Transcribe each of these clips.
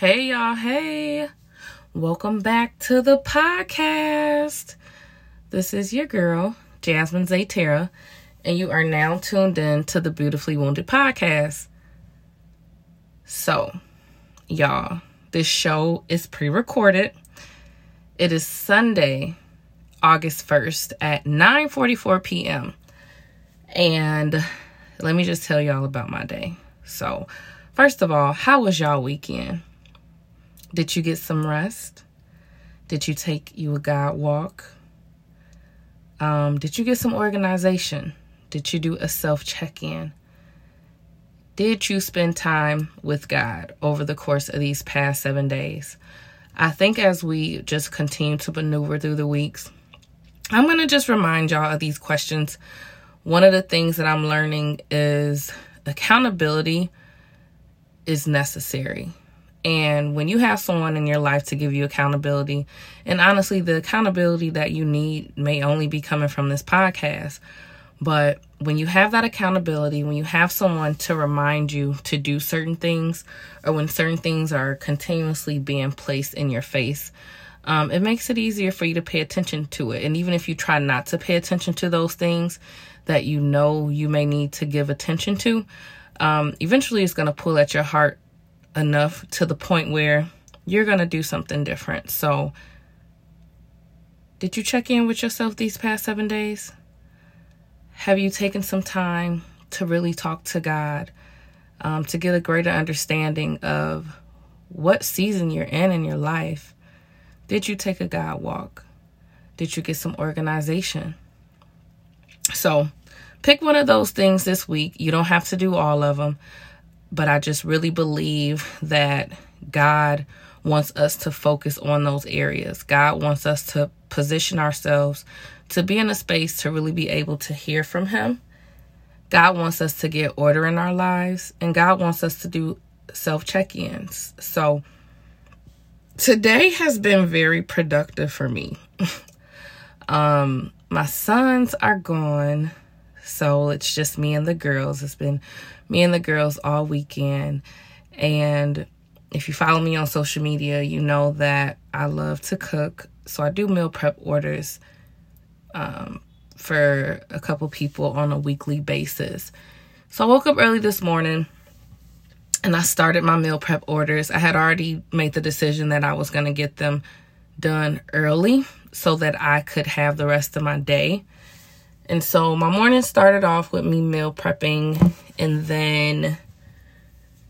Hey, y'all. Hey. Welcome back to the podcast. This is your girl, Jasmine Zaytera, and you are now tuned in to the Beautifully Wounded podcast. So, y'all, this show is pre recorded. It is Sunday, August 1st at 9:44 p.m. And let me just tell y'all about my day. So, first of all, how was y'all weekend? Did you get some rest? Did you take you a God walk? Um, did you get some organization? Did you do a self check in? Did you spend time with God over the course of these past seven days? I think as we just continue to maneuver through the weeks, I'm going to just remind y'all of these questions. One of the things that I'm learning is accountability is necessary. And when you have someone in your life to give you accountability, and honestly, the accountability that you need may only be coming from this podcast. But when you have that accountability, when you have someone to remind you to do certain things, or when certain things are continuously being placed in your face, um, it makes it easier for you to pay attention to it. And even if you try not to pay attention to those things that you know you may need to give attention to, um, eventually it's going to pull at your heart enough to the point where you're going to do something different. So, did you check in with yourself these past seven days? Have you taken some time to really talk to God, um, to get a greater understanding of what season you're in in your life? Did you take a God walk? Did you get some organization? So, pick one of those things this week. You don't have to do all of them but I just really believe that God wants us to focus on those areas. God wants us to position ourselves to be in a space to really be able to hear from Him. God wants us to get order in our lives, and God wants us to do self check ins. So, today has been very productive for me. um, my sons are gone, so it's just me and the girls. It's been me and the girls all weekend. And if you follow me on social media, you know that I love to cook. So I do meal prep orders um, for a couple people on a weekly basis. So I woke up early this morning and I started my meal prep orders. I had already made the decision that I was going to get them done early so that I could have the rest of my day. And so my morning started off with me meal prepping and then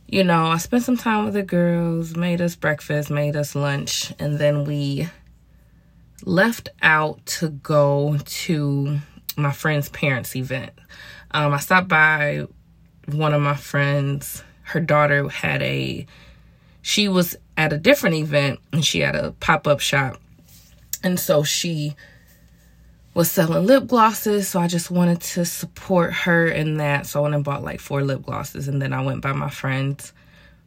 you know, I spent some time with the girls, made us breakfast, made us lunch, and then we left out to go to my friend's parents' event. Um, I stopped by one of my friends. Her daughter had a, she was at a different event and she had a pop up shop. And so she was selling lip glosses, so I just wanted to support her in that. So I went and bought like four lip glosses, and then I went by my friend's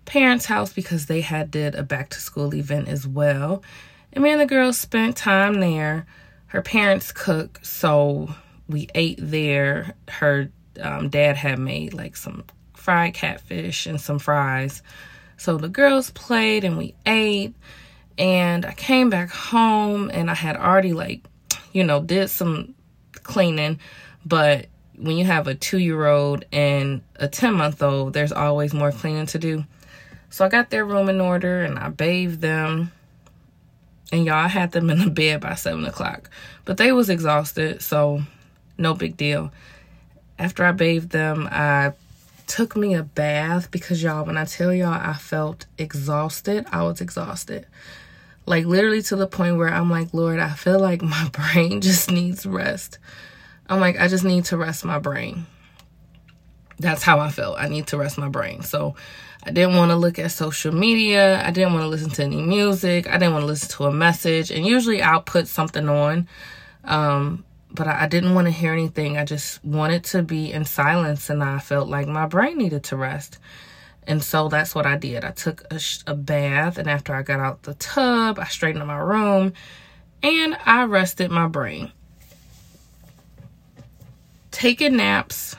parents' house because they had did a back to school event as well. And me and the girls spent time there. Her parents cook, so we ate there. Her um, dad had made like some fried catfish and some fries. So the girls played and we ate. And I came back home and I had already like you know, did some cleaning, but when you have a two year old and a 10 month old, there's always more cleaning to do. So I got their room in order and I bathed them. And y'all, I had them in the bed by seven o'clock. But they was exhausted, so no big deal. After I bathed them, I took me a bath because y'all, when I tell y'all I felt exhausted, I was exhausted. Like literally to the point where I'm like, Lord, I feel like my brain just needs rest. I'm like, I just need to rest my brain. That's how I felt. I need to rest my brain. So I didn't want to look at social media. I didn't want to listen to any music. I didn't want to listen to a message. And usually I'll put something on. Um, but I, I didn't want to hear anything. I just wanted to be in silence. And I felt like my brain needed to rest. And so that's what I did. I took a, a, bath, and after I got out the tub, I straightened my room and I rested my brain. Taking naps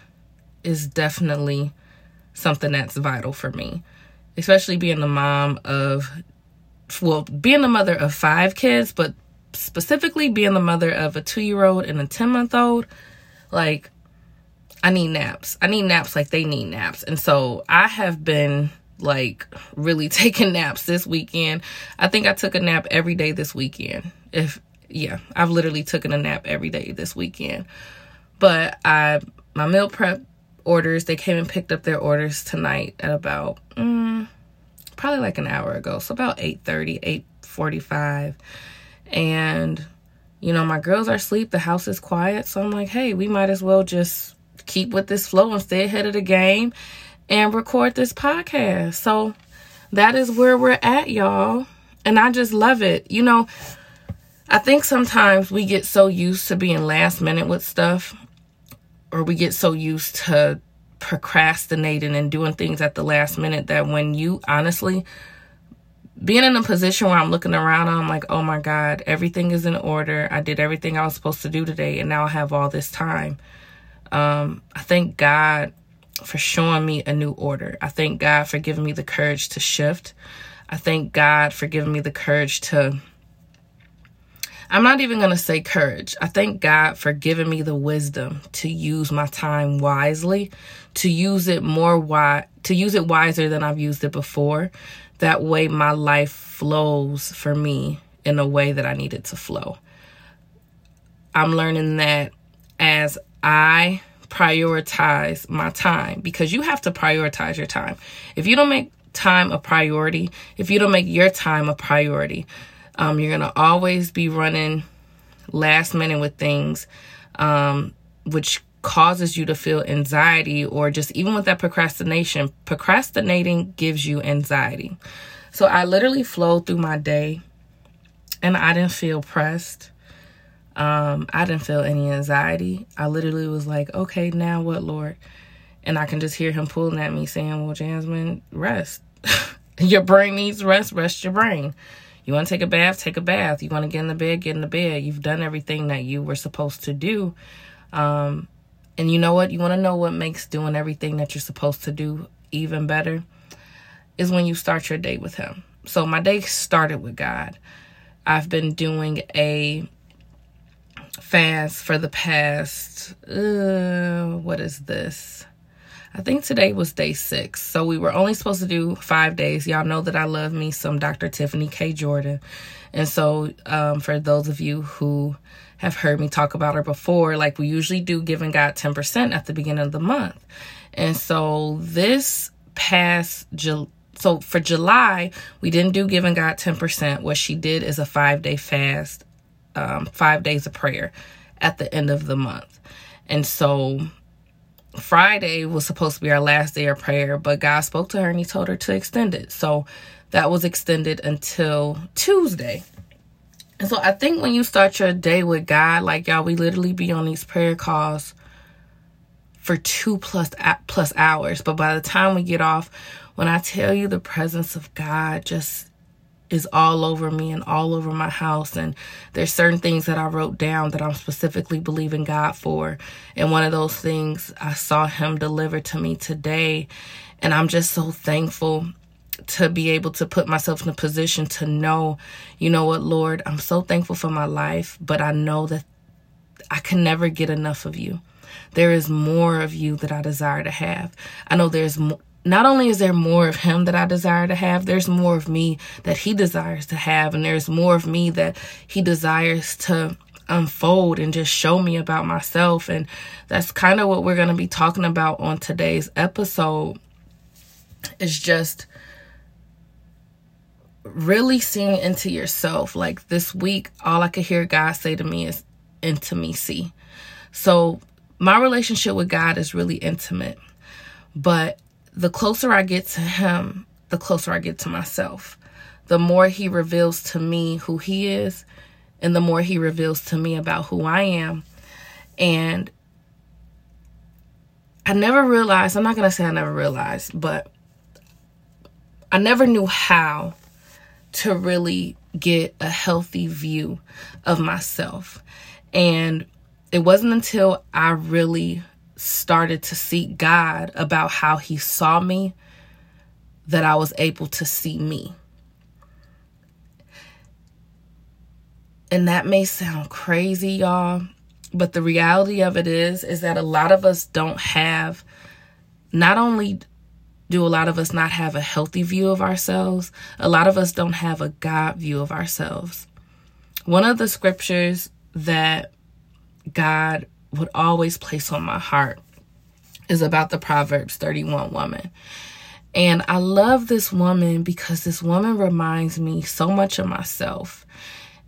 is definitely something that's vital for me. especially being the mom of, well, being the mother of five kids, but specifically being the mother of a two year old and a 10 month old. Like, I need naps. I need naps like they need naps. And so I have been like really taking naps this weekend. I think I took a nap every day this weekend. If yeah, I've literally taken a nap every day this weekend. But I my meal prep orders, they came and picked up their orders tonight at about mm, probably like an hour ago. So about 8:30, 8:45. And you know, my girls are asleep, the house is quiet, so I'm like, "Hey, we might as well just keep with this flow and stay ahead of the game and record this podcast." So that is where we're at, y'all. And I just love it. You know, I think sometimes we get so used to being last minute with stuff, or we get so used to procrastinating and doing things at the last minute that when you honestly being in a position where I'm looking around I'm like, oh my God, everything is in order. I did everything I was supposed to do today, and now I have all this time. Um, I thank God for showing me a new order. I thank God for giving me the courage to shift. I thank God for giving me the courage to I'm not even going to say courage. I thank God for giving me the wisdom to use my time wisely, to use it more wise, to use it wiser than I've used it before. That way my life flows for me in a way that I need it to flow. I'm learning that as I prioritize my time because you have to prioritize your time. If you don't make time a priority, if you don't make your time a priority, um, you're going to always be running last minute with things, um, which causes you to feel anxiety or just even with that procrastination. Procrastinating gives you anxiety. So I literally flowed through my day and I didn't feel pressed. Um, I didn't feel any anxiety. I literally was like, okay, now what, Lord? And I can just hear him pulling at me saying, well, Jasmine, rest. your brain needs rest. Rest your brain. You want to take a bath? Take a bath. You want to get in the bed? Get in the bed. You've done everything that you were supposed to do. Um, and you know what? You want to know what makes doing everything that you're supposed to do even better? Is when you start your day with Him. So my day started with God. I've been doing a fast for the past, uh, what is this? I think today was day six. So we were only supposed to do five days. Y'all know that I love me some Dr. Tiffany K. Jordan. And so um, for those of you who have heard me talk about her before, like we usually do giving God 10% at the beginning of the month. And so this past July, so for July, we didn't do giving God 10%. What she did is a five day fast, um, five days of prayer at the end of the month. And so Friday was supposed to be our last day of prayer, but God spoke to her and He told her to extend it. So that was extended until Tuesday. And so I think when you start your day with God, like y'all, we literally be on these prayer calls for two plus plus hours. But by the time we get off, when I tell you the presence of God just is all over me and all over my house. And there's certain things that I wrote down that I'm specifically believing God for. And one of those things I saw Him deliver to me today. And I'm just so thankful to be able to put myself in a position to know, you know what, Lord, I'm so thankful for my life, but I know that I can never get enough of you. There is more of you that I desire to have. I know there's more not only is there more of him that I desire to have, there's more of me that he desires to have, and there's more of me that he desires to unfold and just show me about myself. And that's kind of what we're going to be talking about on today's episode. Is just really seeing into yourself. Like this week, all I could hear God say to me is intimacy. So my relationship with God is really intimate, but the closer I get to Him, the closer I get to myself. The more He reveals to me who He is, and the more He reveals to me about who I am. And I never realized, I'm not going to say I never realized, but I never knew how to really get a healthy view of myself. And it wasn't until I really started to seek God about how He saw me that I was able to see me. And that may sound crazy, y'all, but the reality of it is is that a lot of us don't have not only do a lot of us not have a healthy view of ourselves, a lot of us don't have a God view of ourselves. One of the scriptures that God would always place on my heart is about the Proverbs 31 woman. And I love this woman because this woman reminds me so much of myself.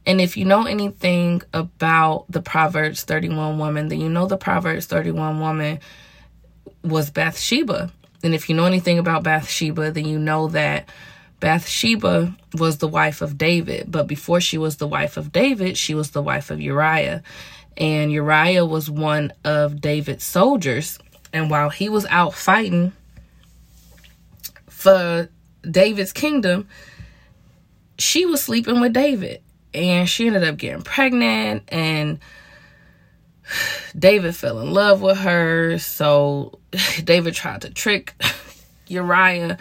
And if you know anything about the Proverbs 31 woman, then you know the Proverbs 31 woman was Bathsheba. And if you know anything about Bathsheba, then you know that Bathsheba was the wife of David. But before she was the wife of David, she was the wife of Uriah. And Uriah was one of David's soldiers. And while he was out fighting for David's kingdom, she was sleeping with David. And she ended up getting pregnant. And David fell in love with her. So David tried to trick Uriah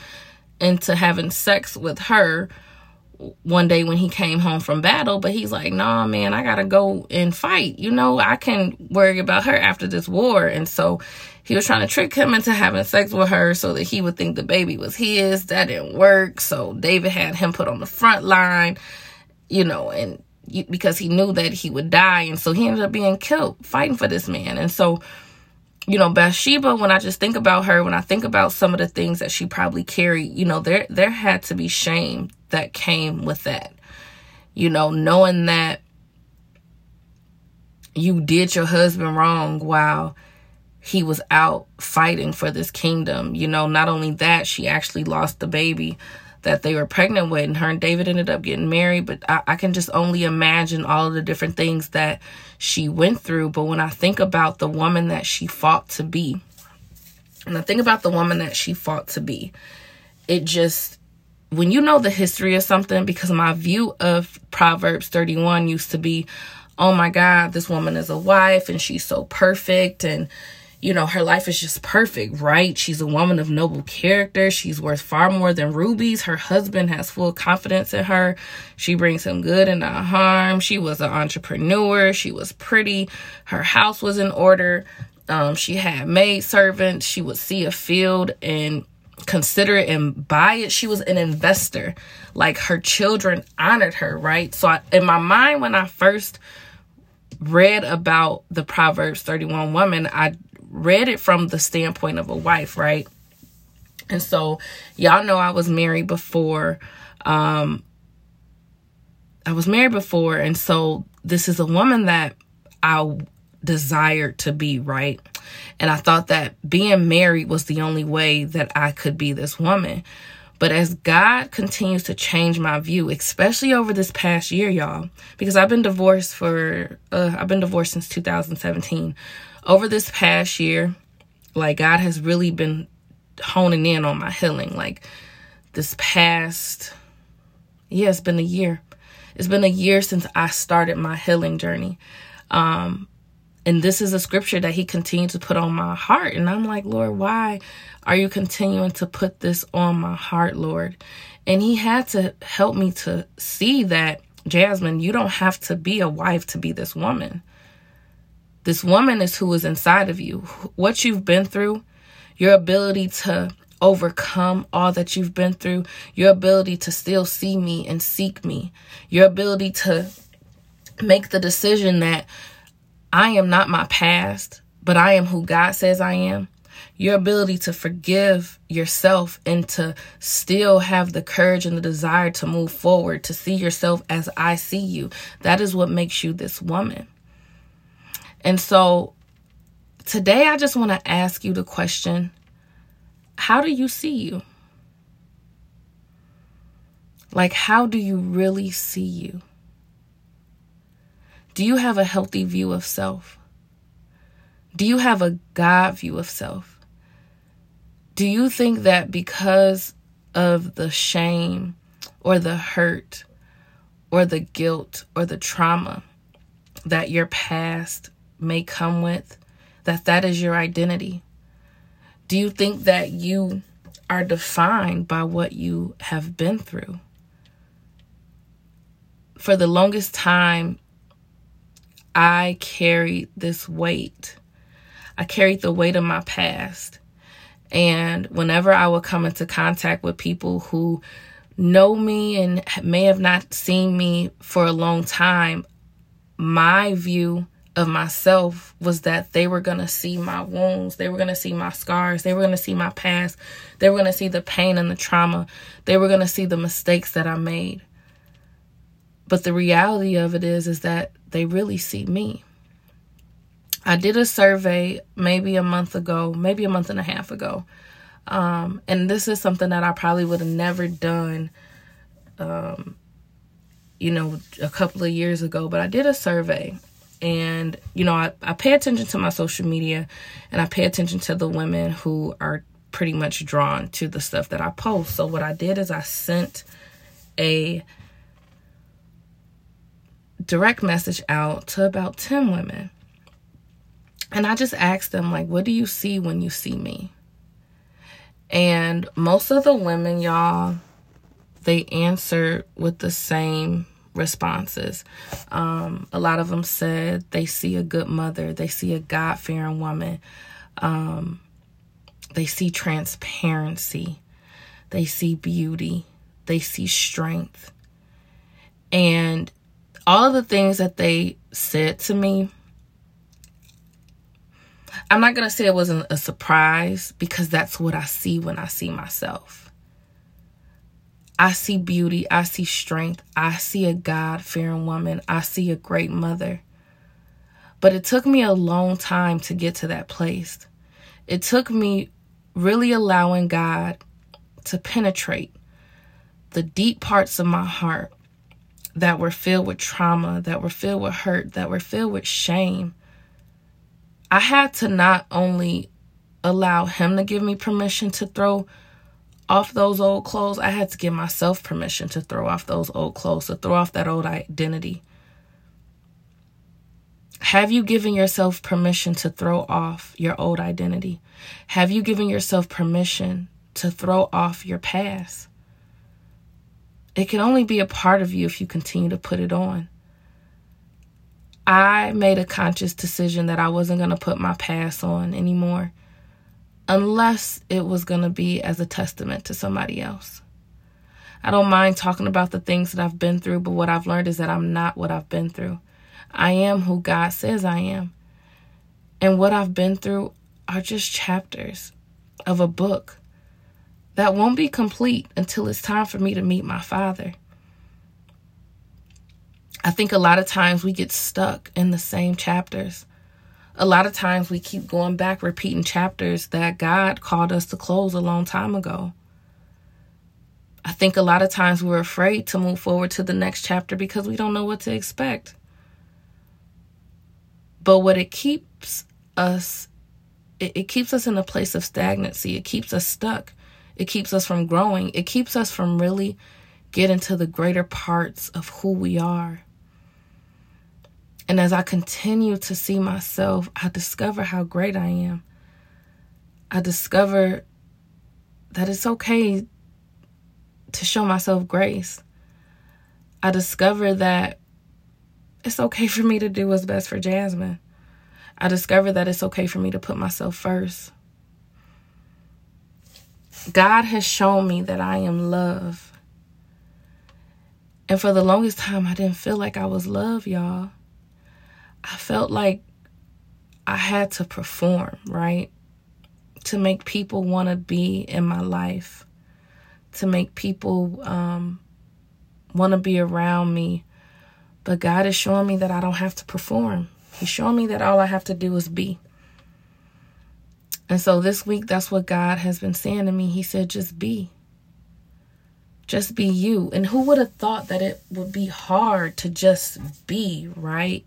into having sex with her one day when he came home from battle, but he's like, nah, man, I gotta go and fight. You know, I can worry about her after this war. And so he was trying to trick him into having sex with her so that he would think the baby was his. That didn't work. So David had him put on the front line, you know, and because he knew that he would die. And so he ended up being killed fighting for this man. And so, you know, Bathsheba, when I just think about her, when I think about some of the things that she probably carried, you know, there there had to be shame that came with that. You know, knowing that you did your husband wrong while he was out fighting for this kingdom. You know, not only that, she actually lost the baby that they were pregnant with, and her and David ended up getting married. But I, I can just only imagine all the different things that she went through. But when I think about the woman that she fought to be, and I think about the woman that she fought to be, it just when you know the history of something, because my view of Proverbs 31 used to be, oh my God, this woman is a wife and she's so perfect and you know, her life is just perfect, right? She's a woman of noble character. She's worth far more than rubies. Her husband has full confidence in her. She brings him good and not harm. She was an entrepreneur. She was pretty. Her house was in order. Um, she had maid servants. She would see a field and consider it and buy it. She was an investor. Like her children honored her, right? So I, in my mind, when I first read about the Proverbs 31 woman, I read it from the standpoint of a wife, right? And so y'all know I was married before. Um I was married before and so this is a woman that I desired to be, right? And I thought that being married was the only way that I could be this woman. But as God continues to change my view, especially over this past year, y'all, because I've been divorced for, uh, I've been divorced since 2017 over this past year, like God has really been honing in on my healing. Like this past, yeah, it's been a year. It's been a year since I started my healing journey. Um, and this is a scripture that he continued to put on my heart. And I'm like, Lord, why are you continuing to put this on my heart, Lord? And he had to help me to see that, Jasmine, you don't have to be a wife to be this woman. This woman is who is inside of you. What you've been through, your ability to overcome all that you've been through, your ability to still see me and seek me, your ability to make the decision that I am not my past, but I am who God says I am. Your ability to forgive yourself and to still have the courage and the desire to move forward, to see yourself as I see you. That is what makes you this woman. And so today I just want to ask you the question how do you see you? Like, how do you really see you? Do you have a healthy view of self? Do you have a God view of self? Do you think that because of the shame or the hurt or the guilt or the trauma that your past may come with, that that is your identity? Do you think that you are defined by what you have been through. For the longest time, I carried this weight. I carried the weight of my past. And whenever I would come into contact with people who know me and may have not seen me for a long time, my view of myself was that they were going to see my wounds. They were going to see my scars. They were going to see my past. They were going to see the pain and the trauma. They were going to see the mistakes that I made. But the reality of it is is that they really see me. I did a survey maybe a month ago, maybe a month and a half ago. Um, and this is something that I probably would have never done um, you know, a couple of years ago, but I did a survey and you know I, I pay attention to my social media and i pay attention to the women who are pretty much drawn to the stuff that i post so what i did is i sent a direct message out to about 10 women. And i just asked them like what do you see when you see me? And most of the women y'all they answered with the same responses. Um, a lot of them said they see a good mother, they see a God fearing woman, um, they see transparency, they see beauty, they see strength. And all of the things that they said to me, I'm not going to say it wasn't a surprise because that's what I see when I see myself. I see beauty. I see strength. I see a God fearing woman. I see a great mother. But it took me a long time to get to that place. It took me really allowing God to penetrate the deep parts of my heart that were filled with trauma, that were filled with hurt, that were filled with shame. I had to not only allow Him to give me permission to throw off those old clothes, I had to give myself permission to throw off those old clothes, to throw off that old identity. Have you given yourself permission to throw off your old identity? Have you given yourself permission to throw off your past? It can only be a part of you if you continue to put it on. I made a conscious decision that I wasn't going to put my past on anymore unless it was going to be as a testament to somebody else. I don't mind talking about the things that I've been through, but what I've learned is that I'm not what I've been through. I am who God says I am. And what I've been through are just chapters of a book that won't be complete until it's time for me to meet my Father. I think a lot of times we get stuck in the same chapters a lot of times we keep going back, repeating chapters that God called us to close a long time ago. I think a lot of times we're afraid to move forward to the next chapter because we don't know what to expect. But what it keeps us, it, it keeps us in a place of stagnancy. It keeps us stuck. It keeps us from growing. It keeps us from really getting to the greater parts of who we are. And as I continue to see myself, I discover how great I am. I discover that it's okay to show myself grace. I discover that it's okay for me to do what's best for Jasmine. I discover that it's okay for me to put myself first. God has shown me that I am love. And for the longest time, I didn't feel like I was love, y'all. I felt like I had to perform, right? To make people want to be in my life, to make people um, want to be around me. But God is showing me that I don't have to perform. He's showing me that all I have to do is be. And so this week, that's what God has been saying to me. He said, just be. Just be you. And who would have thought that it would be hard to just be, right?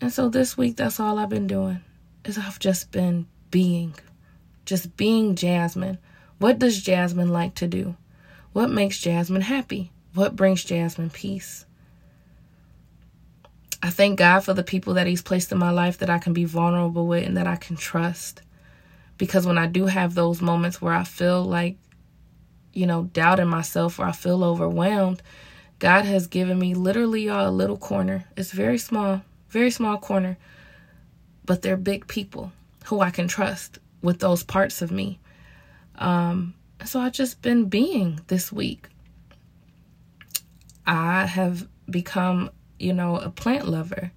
And so this week, that's all I've been doing. Is I've just been being, just being Jasmine. What does Jasmine like to do? What makes Jasmine happy? What brings Jasmine peace? I thank God for the people that He's placed in my life that I can be vulnerable with and that I can trust. Because when I do have those moments where I feel like, you know, doubting myself or I feel overwhelmed, God has given me literally all a little corner. It's very small, very small corner, but they're big people who I can trust with those parts of me. Um, so I've just been being this week. I have become, you know, a plant lover.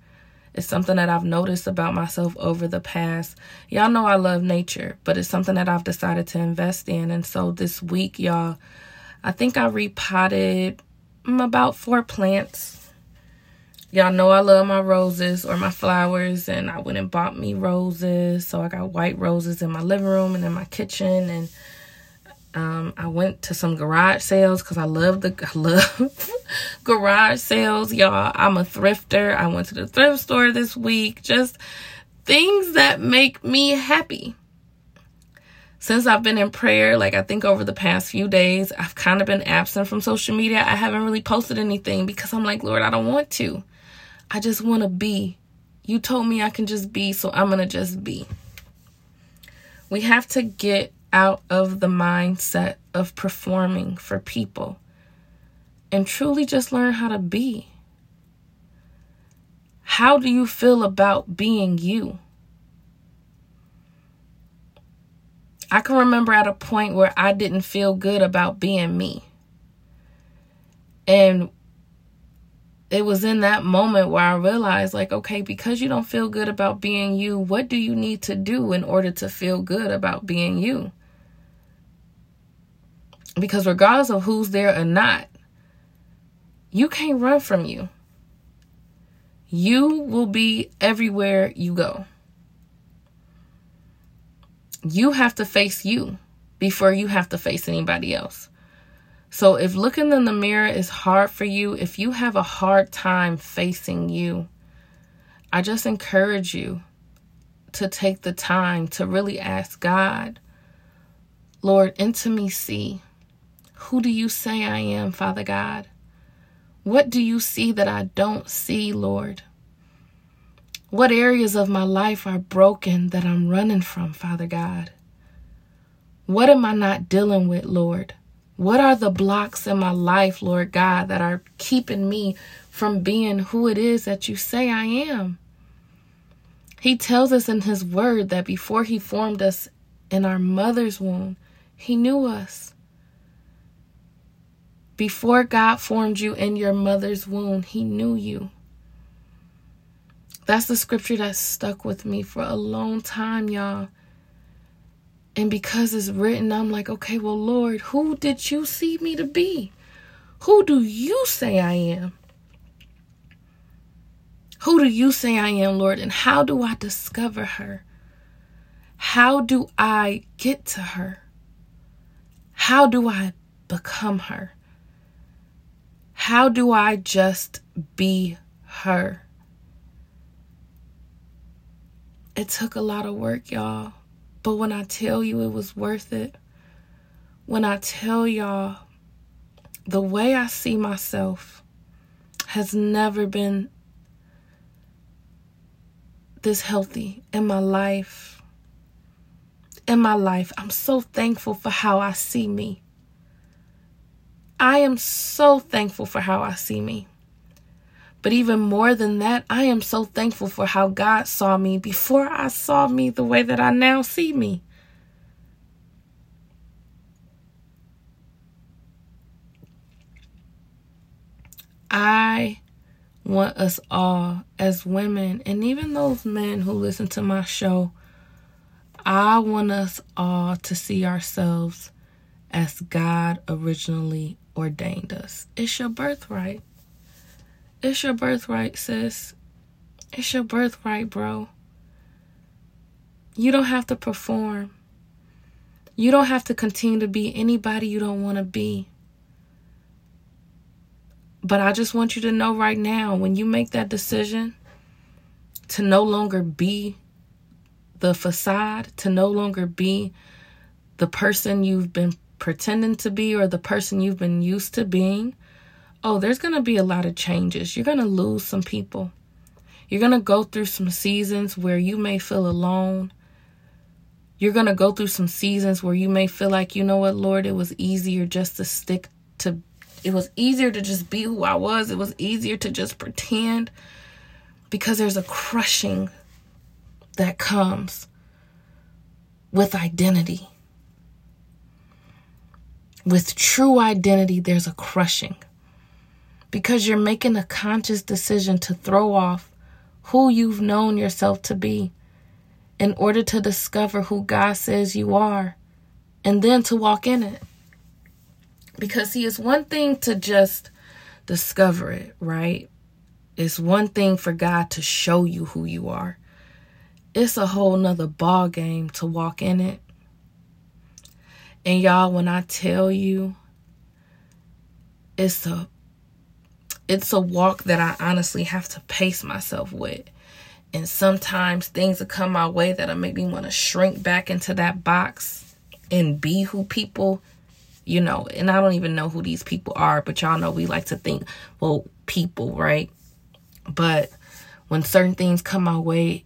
It's something that I've noticed about myself over the past. Y'all know I love nature, but it's something that I've decided to invest in. And so this week, y'all, I think I repotted mm, about four plants. Y'all know I love my roses or my flowers, and I went and bought me roses. So I got white roses in my living room and in my kitchen, and um, I went to some garage sales because I love the I love garage sales, y'all. I'm a thrifter. I went to the thrift store this week. Just things that make me happy. Since I've been in prayer, like I think over the past few days, I've kind of been absent from social media. I haven't really posted anything because I'm like, Lord, I don't want to. I just want to be. You told me I can just be, so I'm going to just be. We have to get out of the mindset of performing for people and truly just learn how to be. How do you feel about being you? I can remember at a point where I didn't feel good about being me. And it was in that moment where I realized, like, okay, because you don't feel good about being you, what do you need to do in order to feel good about being you? Because regardless of who's there or not, you can't run from you. You will be everywhere you go. You have to face you before you have to face anybody else. So if looking in the mirror is hard for you, if you have a hard time facing you, I just encourage you to take the time to really ask God, Lord, intimacy who do you say I am, Father God? What do you see that I don't see, Lord? What areas of my life are broken that I'm running from, Father God? What am I not dealing with, Lord? What are the blocks in my life, Lord God, that are keeping me from being who it is that you say I am? He tells us in His Word that before He formed us in our mother's womb, He knew us. Before God formed you in your mother's womb, He knew you. That's the scripture that stuck with me for a long time, y'all. And because it's written, I'm like, okay, well, Lord, who did you see me to be? Who do you say I am? Who do you say I am, Lord? And how do I discover her? How do I get to her? How do I become her? How do I just be her? It took a lot of work, y'all. But when I tell you it was worth it, when I tell y'all the way I see myself has never been this healthy in my life. In my life, I'm so thankful for how I see me. I am so thankful for how I see me. But even more than that, I am so thankful for how God saw me before I saw me the way that I now see me. I want us all as women, and even those men who listen to my show, I want us all to see ourselves as God originally ordained us. It's your birthright. It's your birthright, sis. It's your birthright, bro. You don't have to perform. You don't have to continue to be anybody you don't want to be. But I just want you to know right now when you make that decision to no longer be the facade, to no longer be the person you've been pretending to be or the person you've been used to being, oh, there's going to be a lot of changes. You're going to lose some people. You're going to go through some seasons where you may feel alone. You're going to go through some seasons where you may feel like, you know what, Lord, it was easier just to stick to, it was easier to just be who I was. It was easier to just pretend because there's a crushing that comes with identity. With true identity, there's a crushing because you're making a conscious decision to throw off who you've known yourself to be in order to discover who God says you are and then to walk in it. Because, see, it's one thing to just discover it, right? It's one thing for God to show you who you are. It's a whole nother ball game to walk in it. And y'all, when I tell you, it's a it's a walk that I honestly have to pace myself with. And sometimes things will come my way that'll make me want to shrink back into that box and be who people, you know, and I don't even know who these people are, but y'all know we like to think, well, people, right? But when certain things come my way,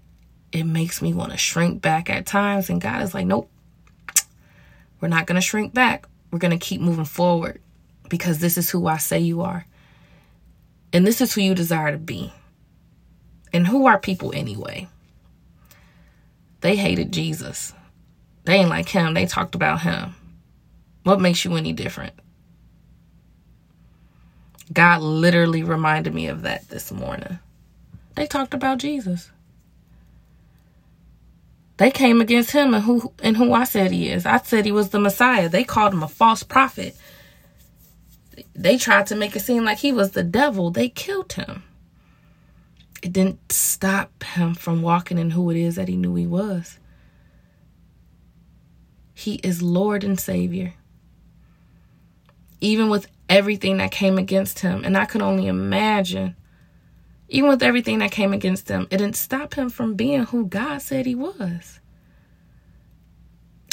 it makes me want to shrink back at times. And God is like, nope, we're not going to shrink back. We're going to keep moving forward because this is who I say you are. And this is who you desire to be. And who are people anyway? They hated Jesus. They ain't like him. They talked about him. What makes you any different? God literally reminded me of that this morning. They talked about Jesus. They came against him and who and who I said he is. I said he was the Messiah. They called him a false prophet. They tried to make it seem like he was the devil. They killed him it didn't stop him from walking in who it is that he knew he was. He is Lord and Savior. Even with everything that came against him, and I could only imagine, even with everything that came against him, it didn't stop him from being who God said he was.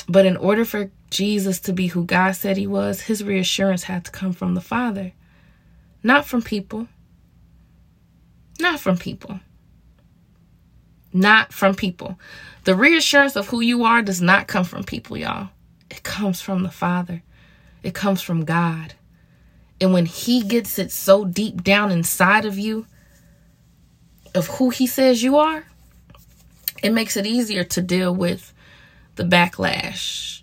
But in order for Jesus to be who God said he was, his reassurance had to come from the Father, not from people. Not from people. Not from people. The reassurance of who you are does not come from people, y'all. It comes from the Father, it comes from God. And when He gets it so deep down inside of you of who He says you are, it makes it easier to deal with the backlash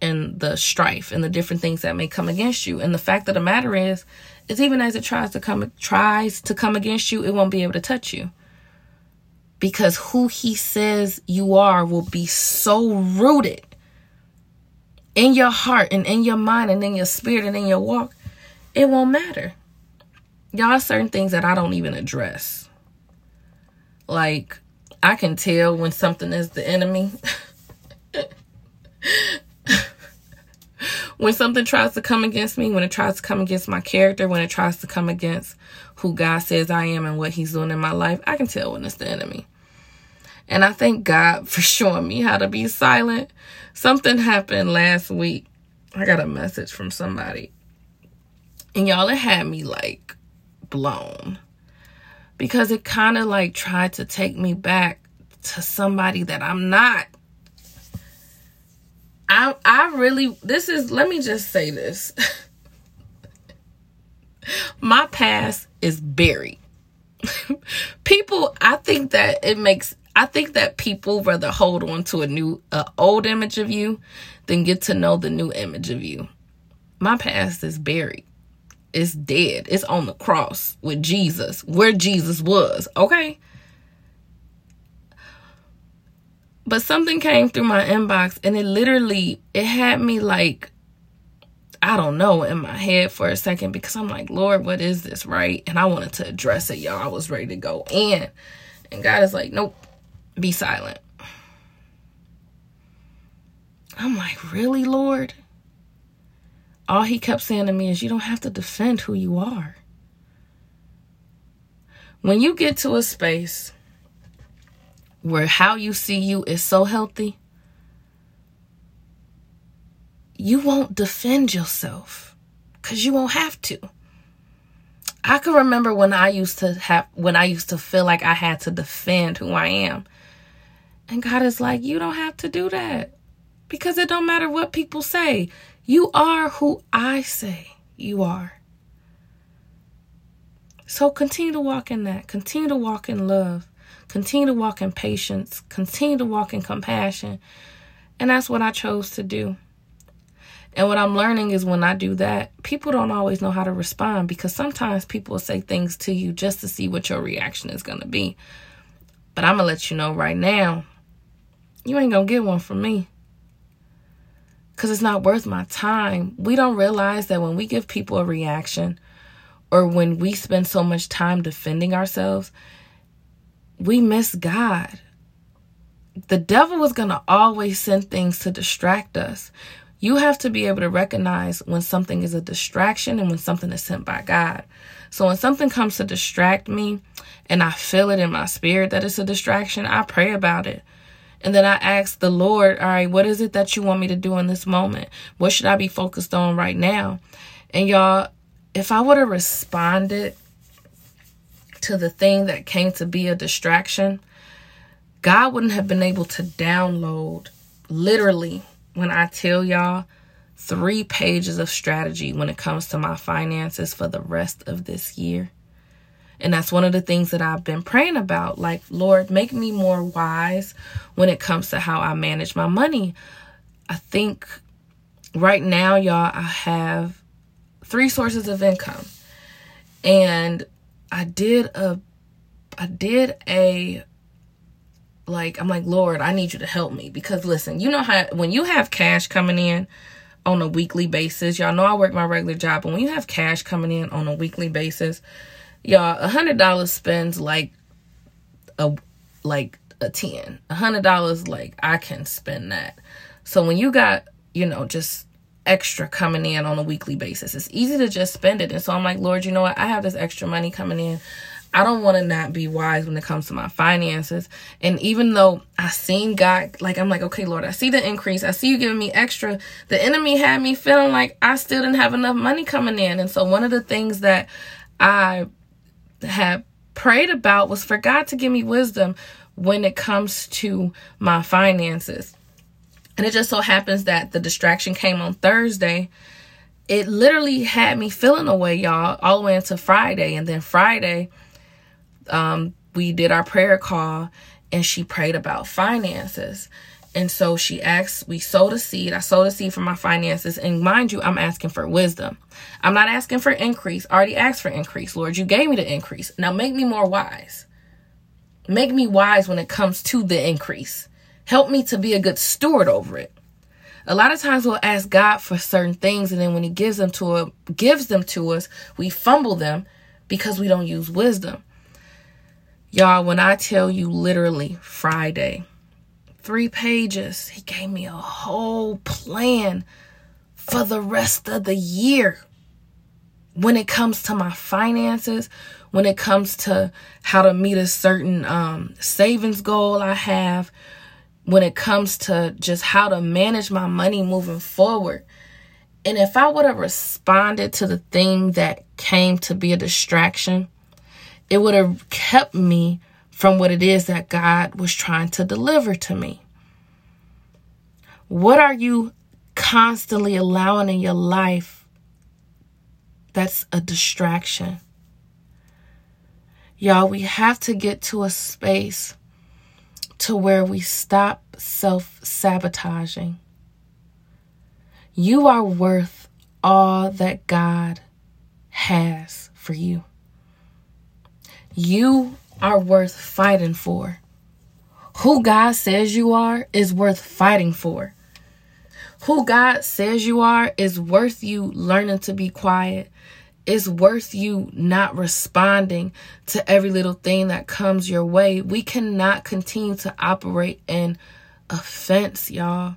and the strife and the different things that may come against you. And the fact of the matter is, is even as it tries to come tries to come against you, it won't be able to touch you. Because who he says you are will be so rooted in your heart and in your mind and in your spirit and in your walk, it won't matter. Y'all, certain things that I don't even address. Like, I can tell when something is the enemy. when something tries to come against me, when it tries to come against my character, when it tries to come against who God says I am and what He's doing in my life, I can tell when it's the enemy. And I thank God for showing me how to be silent. Something happened last week. I got a message from somebody. And y'all, it had me like blown. Because it kind of like tried to take me back to somebody that I'm not. I I really this is let me just say this. My past is buried. people, I think that it makes I think that people rather hold on to a new a old image of you than get to know the new image of you. My past is buried. It's dead. It's on the cross with Jesus, where Jesus was, okay? But something came through my inbox and it literally it had me like I don't know in my head for a second because I'm like, Lord, what is this, right? And I wanted to address it, y'all. I was ready to go in. And God is like, Nope, be silent. I'm like, Really, Lord? All he kept saying to me is, You don't have to defend who you are. When you get to a space where how you see you is so healthy, you won't defend yourself because you won't have to. I can remember when I used to have, when I used to feel like I had to defend who I am. And God is like, you don't have to do that. Because it don't matter what people say. You are who I say you are. So continue to walk in that. Continue to walk in love. Continue to walk in patience. Continue to walk in compassion. And that's what I chose to do. And what I'm learning is when I do that, people don't always know how to respond because sometimes people say things to you just to see what your reaction is going to be. But I'm going to let you know right now, you ain't going to get one from me because it's not worth my time. We don't realize that when we give people a reaction or when we spend so much time defending ourselves, we miss God. The devil is going to always send things to distract us. You have to be able to recognize when something is a distraction and when something is sent by God. So when something comes to distract me and I feel it in my spirit that it's a distraction, I pray about it. And then I ask the Lord, all right, what is it that you want me to do in this moment? What should I be focused on right now? And y'all, if I would have responded to the thing that came to be a distraction, God wouldn't have been able to download literally when I tell y'all three pages of strategy when it comes to my finances for the rest of this year. And that's one of the things that I've been praying about. Like, Lord, make me more wise when it comes to how I manage my money. I think right now, y'all, I have three sources of income. And I did a I did a like I'm like, Lord, I need you to help me because listen, you know how when you have cash coming in on a weekly basis, y'all know I work my regular job, but when you have cash coming in on a weekly basis, y'all, a hundred dollars spends like a like a ten. A hundred dollars like I can spend that. So when you got, you know, just extra coming in on a weekly basis, it's easy to just spend it. And so I'm like, Lord, you know what? I have this extra money coming in. I don't want to not be wise when it comes to my finances. And even though I seen God, like I'm like, okay, Lord, I see the increase. I see you giving me extra. The enemy had me feeling like I still didn't have enough money coming in. And so one of the things that I had prayed about was for God to give me wisdom when it comes to my finances. And it just so happens that the distraction came on Thursday. It literally had me feeling away, y'all, all the way into Friday. And then Friday, um, we did our prayer call and she prayed about finances. And so she asked, we sowed a seed. I sowed a seed for my finances. And mind you, I'm asking for wisdom. I'm not asking for increase. I already asked for increase. Lord, you gave me the increase. Now make me more wise. Make me wise when it comes to the increase. Help me to be a good steward over it. A lot of times we'll ask God for certain things, and then when He gives them to a, gives them to us, we fumble them because we don't use wisdom. Y'all, when I tell you literally Friday, three pages, he gave me a whole plan for the rest of the year. When it comes to my finances, when it comes to how to meet a certain um, savings goal I have, when it comes to just how to manage my money moving forward. And if I would have responded to the thing that came to be a distraction, it would have kept me from what it is that God was trying to deliver to me. What are you constantly allowing in your life that's a distraction? Y'all, we have to get to a space to where we stop self sabotaging. You are worth all that God has for you. You are worth fighting for. Who God says you are is worth fighting for. Who God says you are is worth you learning to be quiet. It's worth you not responding to every little thing that comes your way. We cannot continue to operate in offense, y'all.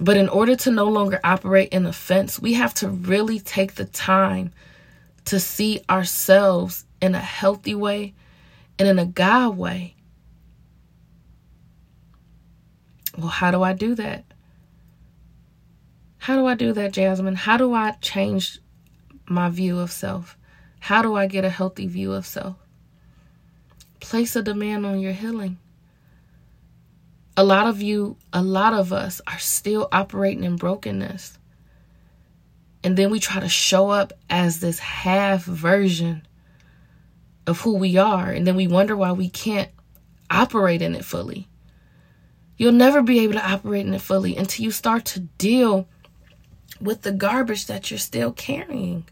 But in order to no longer operate in offense, we have to really take the time to see ourselves in a healthy way and in a God way. Well, how do I do that? How do I do that, Jasmine? How do I change my view of self? How do I get a healthy view of self? Place a demand on your healing. A lot of you, a lot of us are still operating in brokenness. And then we try to show up as this half version of who we are. And then we wonder why we can't operate in it fully. You'll never be able to operate in it fully until you start to deal with the garbage that you're still carrying.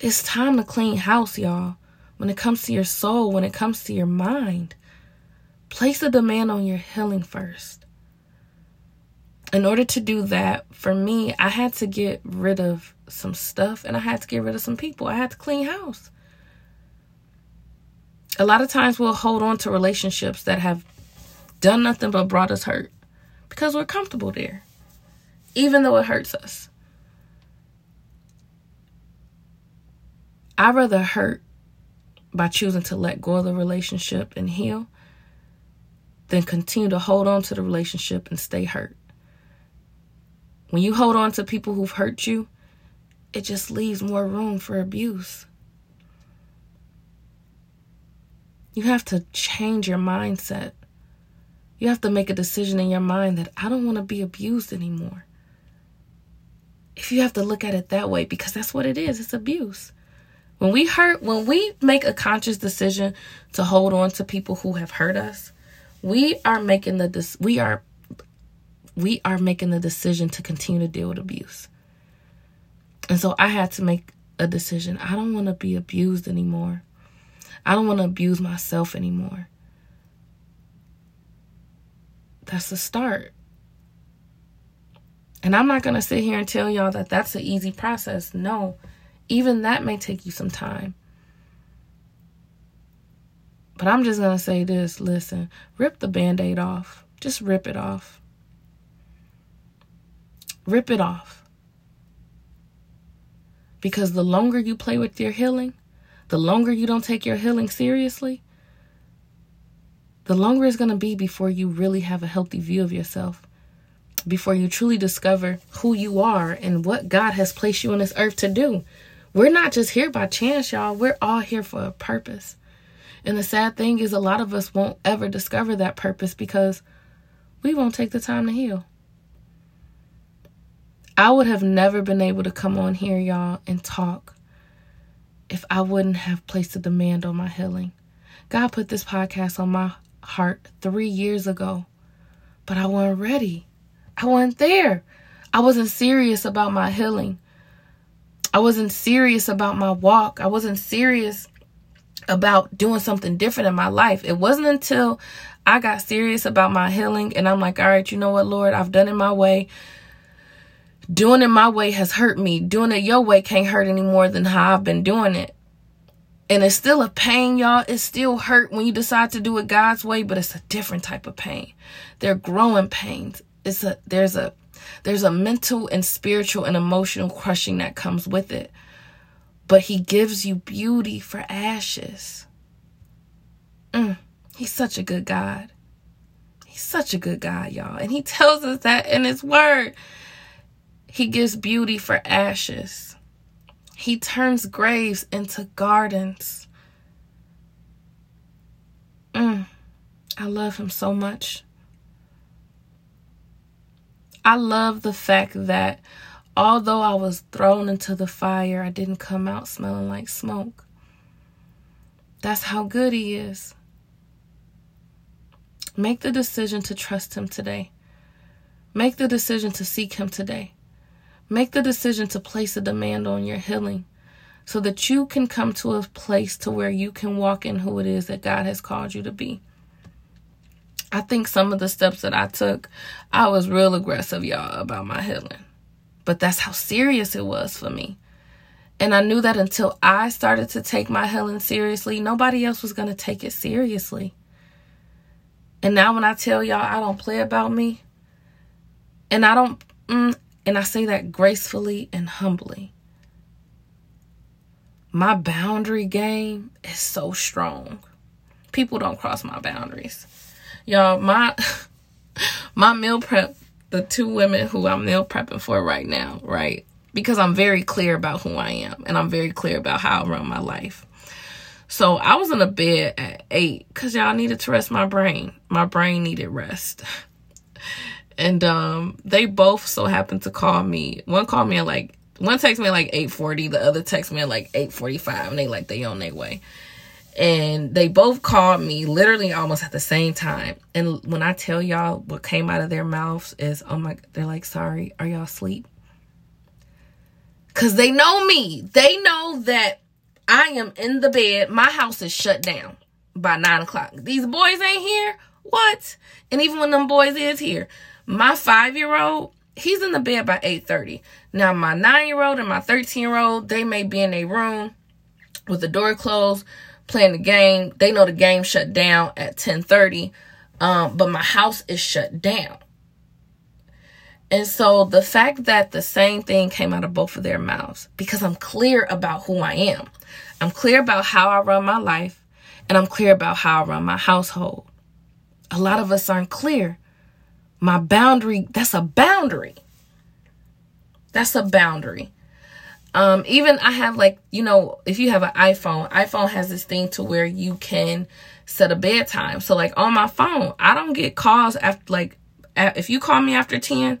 It's time to clean house, y'all. When it comes to your soul, when it comes to your mind, place a demand on your healing first in order to do that, for me, I had to get rid of some stuff and I had to get rid of some people. I had to clean house. A lot of times we'll hold on to relationships that have done nothing but brought us hurt because we're comfortable there, even though it hurts us. I'd rather hurt by choosing to let go of the relationship and heal than continue to hold on to the relationship and stay hurt. When you hold on to people who've hurt you, it just leaves more room for abuse. You have to change your mindset. You have to make a decision in your mind that I don't want to be abused anymore. If you have to look at it that way, because that's what it is it's abuse. When we hurt, when we make a conscious decision to hold on to people who have hurt us, we are making the we are we are making the decision to continue to deal with abuse. And so I had to make a decision. I don't want to be abused anymore. I don't want to abuse myself anymore. That's the start. And I'm not going to sit here and tell y'all that that's an easy process. No, even that may take you some time. But I'm just going to say this listen, rip the band aid off. Just rip it off. Rip it off. Because the longer you play with your healing, the longer you don't take your healing seriously, the longer it's going to be before you really have a healthy view of yourself. Before you truly discover who you are and what God has placed you on this earth to do. We're not just here by chance, y'all. We're all here for a purpose. And the sad thing is, a lot of us won't ever discover that purpose because we won't take the time to heal. I would have never been able to come on here, y'all, and talk if I wouldn't have placed a demand on my healing. God put this podcast on my heart three years ago, but I wasn't ready. I wasn't there. I wasn't serious about my healing. I wasn't serious about my walk. I wasn't serious about doing something different in my life. It wasn't until I got serious about my healing and I'm like, all right, you know what, Lord, I've done it my way. Doing it my way has hurt me. Doing it your way can't hurt any more than how I've been doing it. And it's still a pain, y'all. It still hurt when you decide to do it God's way, but it's a different type of pain. They're growing pains. It's a there's a there's a mental and spiritual and emotional crushing that comes with it. But he gives you beauty for ashes. Mm, he's such a good God. He's such a good God, y'all. And he tells us that in his word. He gives beauty for ashes. He turns graves into gardens. Mm, I love him so much. I love the fact that although I was thrown into the fire, I didn't come out smelling like smoke. That's how good he is. Make the decision to trust him today. Make the decision to seek him today. Make the decision to place a demand on your healing so that you can come to a place to where you can walk in who it is that God has called you to be. I think some of the steps that I took, I was real aggressive, y'all, about my healing. But that's how serious it was for me. And I knew that until I started to take my healing seriously, nobody else was going to take it seriously. And now when I tell y'all I don't play about me, and I don't, mm, and I say that gracefully and humbly. My boundary game is so strong. People don't cross my boundaries. Y'all, my my meal prep, the two women who I'm meal prepping for right now, right? Because I'm very clear about who I am and I'm very clear about how I run my life. So I was in a bed at eight because y'all needed to rest my brain. My brain needed rest. and um, they both so happened to call me. One called me at like one text me at like eight forty. The other text me at like eight forty five, and they like they on their way. And they both called me literally almost at the same time. And when I tell y'all what came out of their mouths is, oh my, they're like, sorry, are y'all asleep? Cause they know me. They know that I am in the bed. My house is shut down by nine o'clock. These boys ain't here. What? And even when them boys is here, my five year old, he's in the bed by 8.30. Now my nine year old and my 13 year old, they may be in a room with the door closed, playing the game. They know the game shut down at 10.30. Um, but my house is shut down. And so the fact that the same thing came out of both of their mouths, because I'm clear about who I am. I'm clear about how I run my life, and I'm clear about how I run my household. A lot of us aren't clear. My boundary, that's a boundary. That's a boundary. Um, even I have like, you know, if you have an iPhone, iPhone has this thing to where you can set a bedtime. So like on my phone, I don't get calls after like if you call me after 10,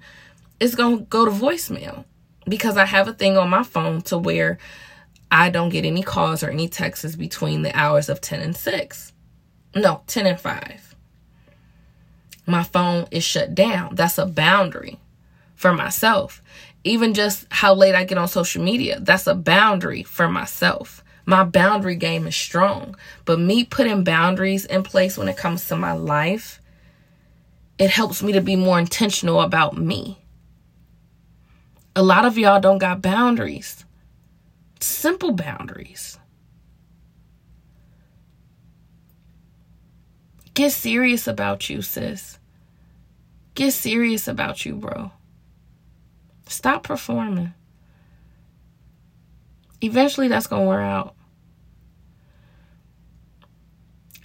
it's going to go to voicemail because I have a thing on my phone to where I don't get any calls or any texts between the hours of 10 and 6. No, 10 and 5. My phone is shut down. That's a boundary for myself. Even just how late I get on social media, that's a boundary for myself. My boundary game is strong. But me putting boundaries in place when it comes to my life, it helps me to be more intentional about me. A lot of y'all don't got boundaries. Simple boundaries. Get serious about you, sis. Get serious about you, bro. Stop performing. Eventually, that's going to wear out.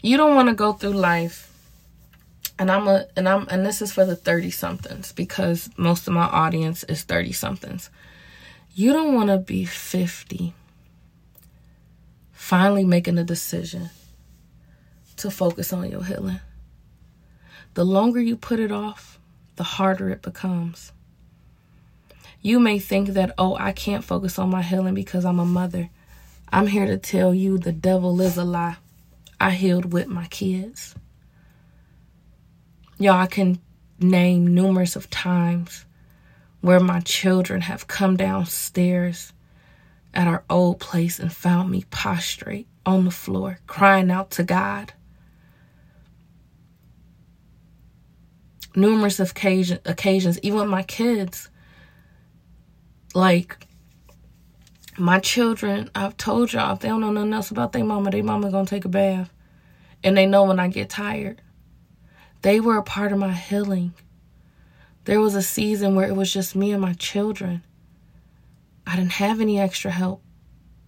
You don't want to go through life and I'm a and I'm and this is for the 30 somethings because most of my audience is 30 somethings. You don't want to be 50 finally making a decision to focus on your healing. The longer you put it off, the harder it becomes. You may think that, oh, I can't focus on my healing because I'm a mother. I'm here to tell you the devil is a lie. I healed with my kids. Y'all, I can name numerous of times where my children have come downstairs at our old place and found me prostrate on the floor, crying out to God. Numerous occasion, occasions, even with my kids, like my children, I've told y'all, if they don't know nothing else about their mama, their mama gonna take a bath. And they know when I get tired. They were a part of my healing. There was a season where it was just me and my children. I didn't have any extra help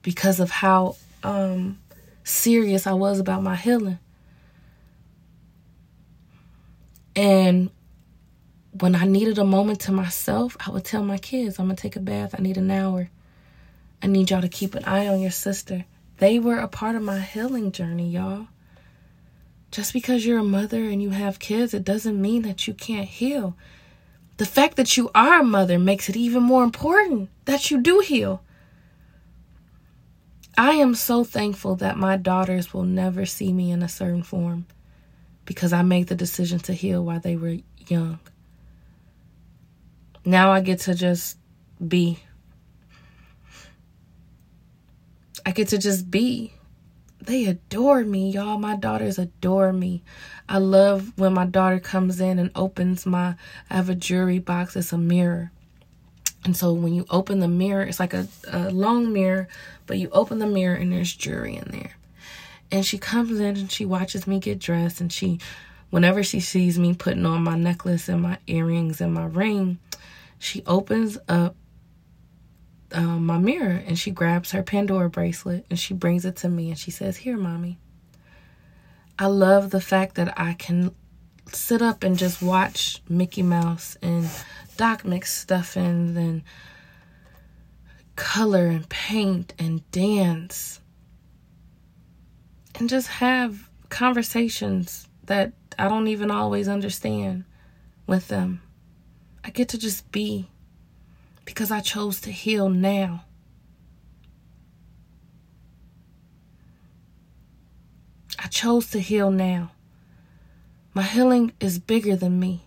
because of how um, serious I was about my healing. And when I needed a moment to myself, I would tell my kids, I'm going to take a bath. I need an hour. I need y'all to keep an eye on your sister. They were a part of my healing journey, y'all. Just because you're a mother and you have kids, it doesn't mean that you can't heal. The fact that you are a mother makes it even more important that you do heal. I am so thankful that my daughters will never see me in a certain form because I made the decision to heal while they were young. Now I get to just be. I get to just be they adore me, y'all. My daughters adore me. I love when my daughter comes in and opens my I have a jewelry box, it's a mirror. And so when you open the mirror, it's like a, a long mirror, but you open the mirror and there's jewelry in there. And she comes in and she watches me get dressed and she whenever she sees me putting on my necklace and my earrings and my ring, she opens up um, my mirror and she grabs her Pandora bracelet and she brings it to me and she says, Here, mommy. I love the fact that I can sit up and just watch Mickey Mouse and Doc McStuffins and color and paint and dance and just have conversations that I don't even always understand with them. I get to just be because I chose to heal now. I chose to heal now. My healing is bigger than me.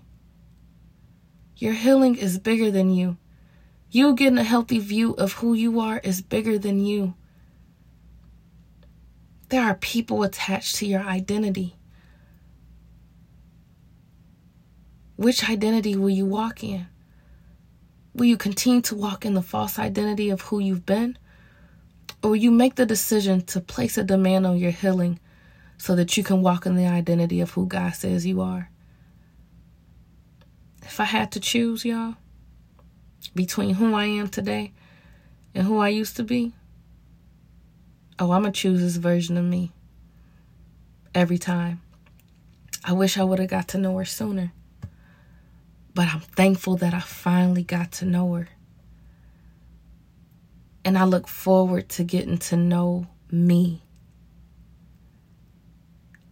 Your healing is bigger than you. You getting a healthy view of who you are is bigger than you. There are people attached to your identity. Which identity will you walk in? Will you continue to walk in the false identity of who you've been? Or will you make the decision to place a demand on your healing so that you can walk in the identity of who God says you are? If I had to choose, y'all, between who I am today and who I used to be, oh, I'm going to choose this version of me every time. I wish I would have got to know her sooner. But I'm thankful that I finally got to know her. And I look forward to getting to know me.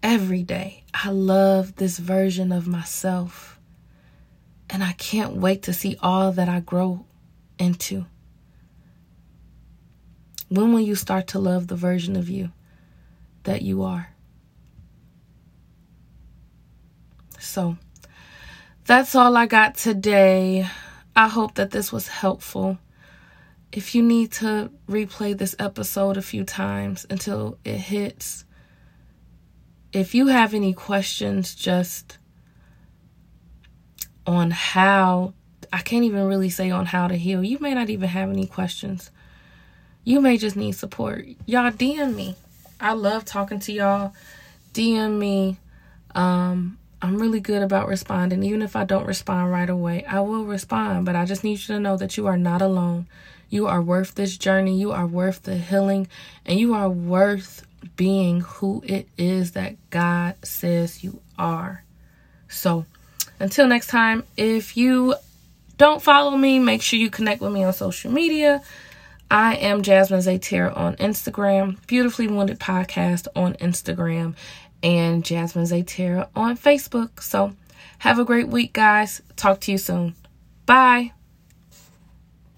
Every day, I love this version of myself. And I can't wait to see all that I grow into. When will you start to love the version of you that you are? So, that's all I got today. I hope that this was helpful. If you need to replay this episode a few times until it hits, if you have any questions just on how, I can't even really say on how to heal, you may not even have any questions. You may just need support. Y'all DM me. I love talking to y'all. DM me. Um, I'm really good about responding. Even if I don't respond right away, I will respond. But I just need you to know that you are not alone. You are worth this journey. You are worth the healing. And you are worth being who it is that God says you are. So until next time, if you don't follow me, make sure you connect with me on social media. I am Jasmine Zaytira on Instagram, Beautifully Wounded Podcast on Instagram, and Jasmine Zaytira on Facebook. So have a great week, guys. Talk to you soon. Bye.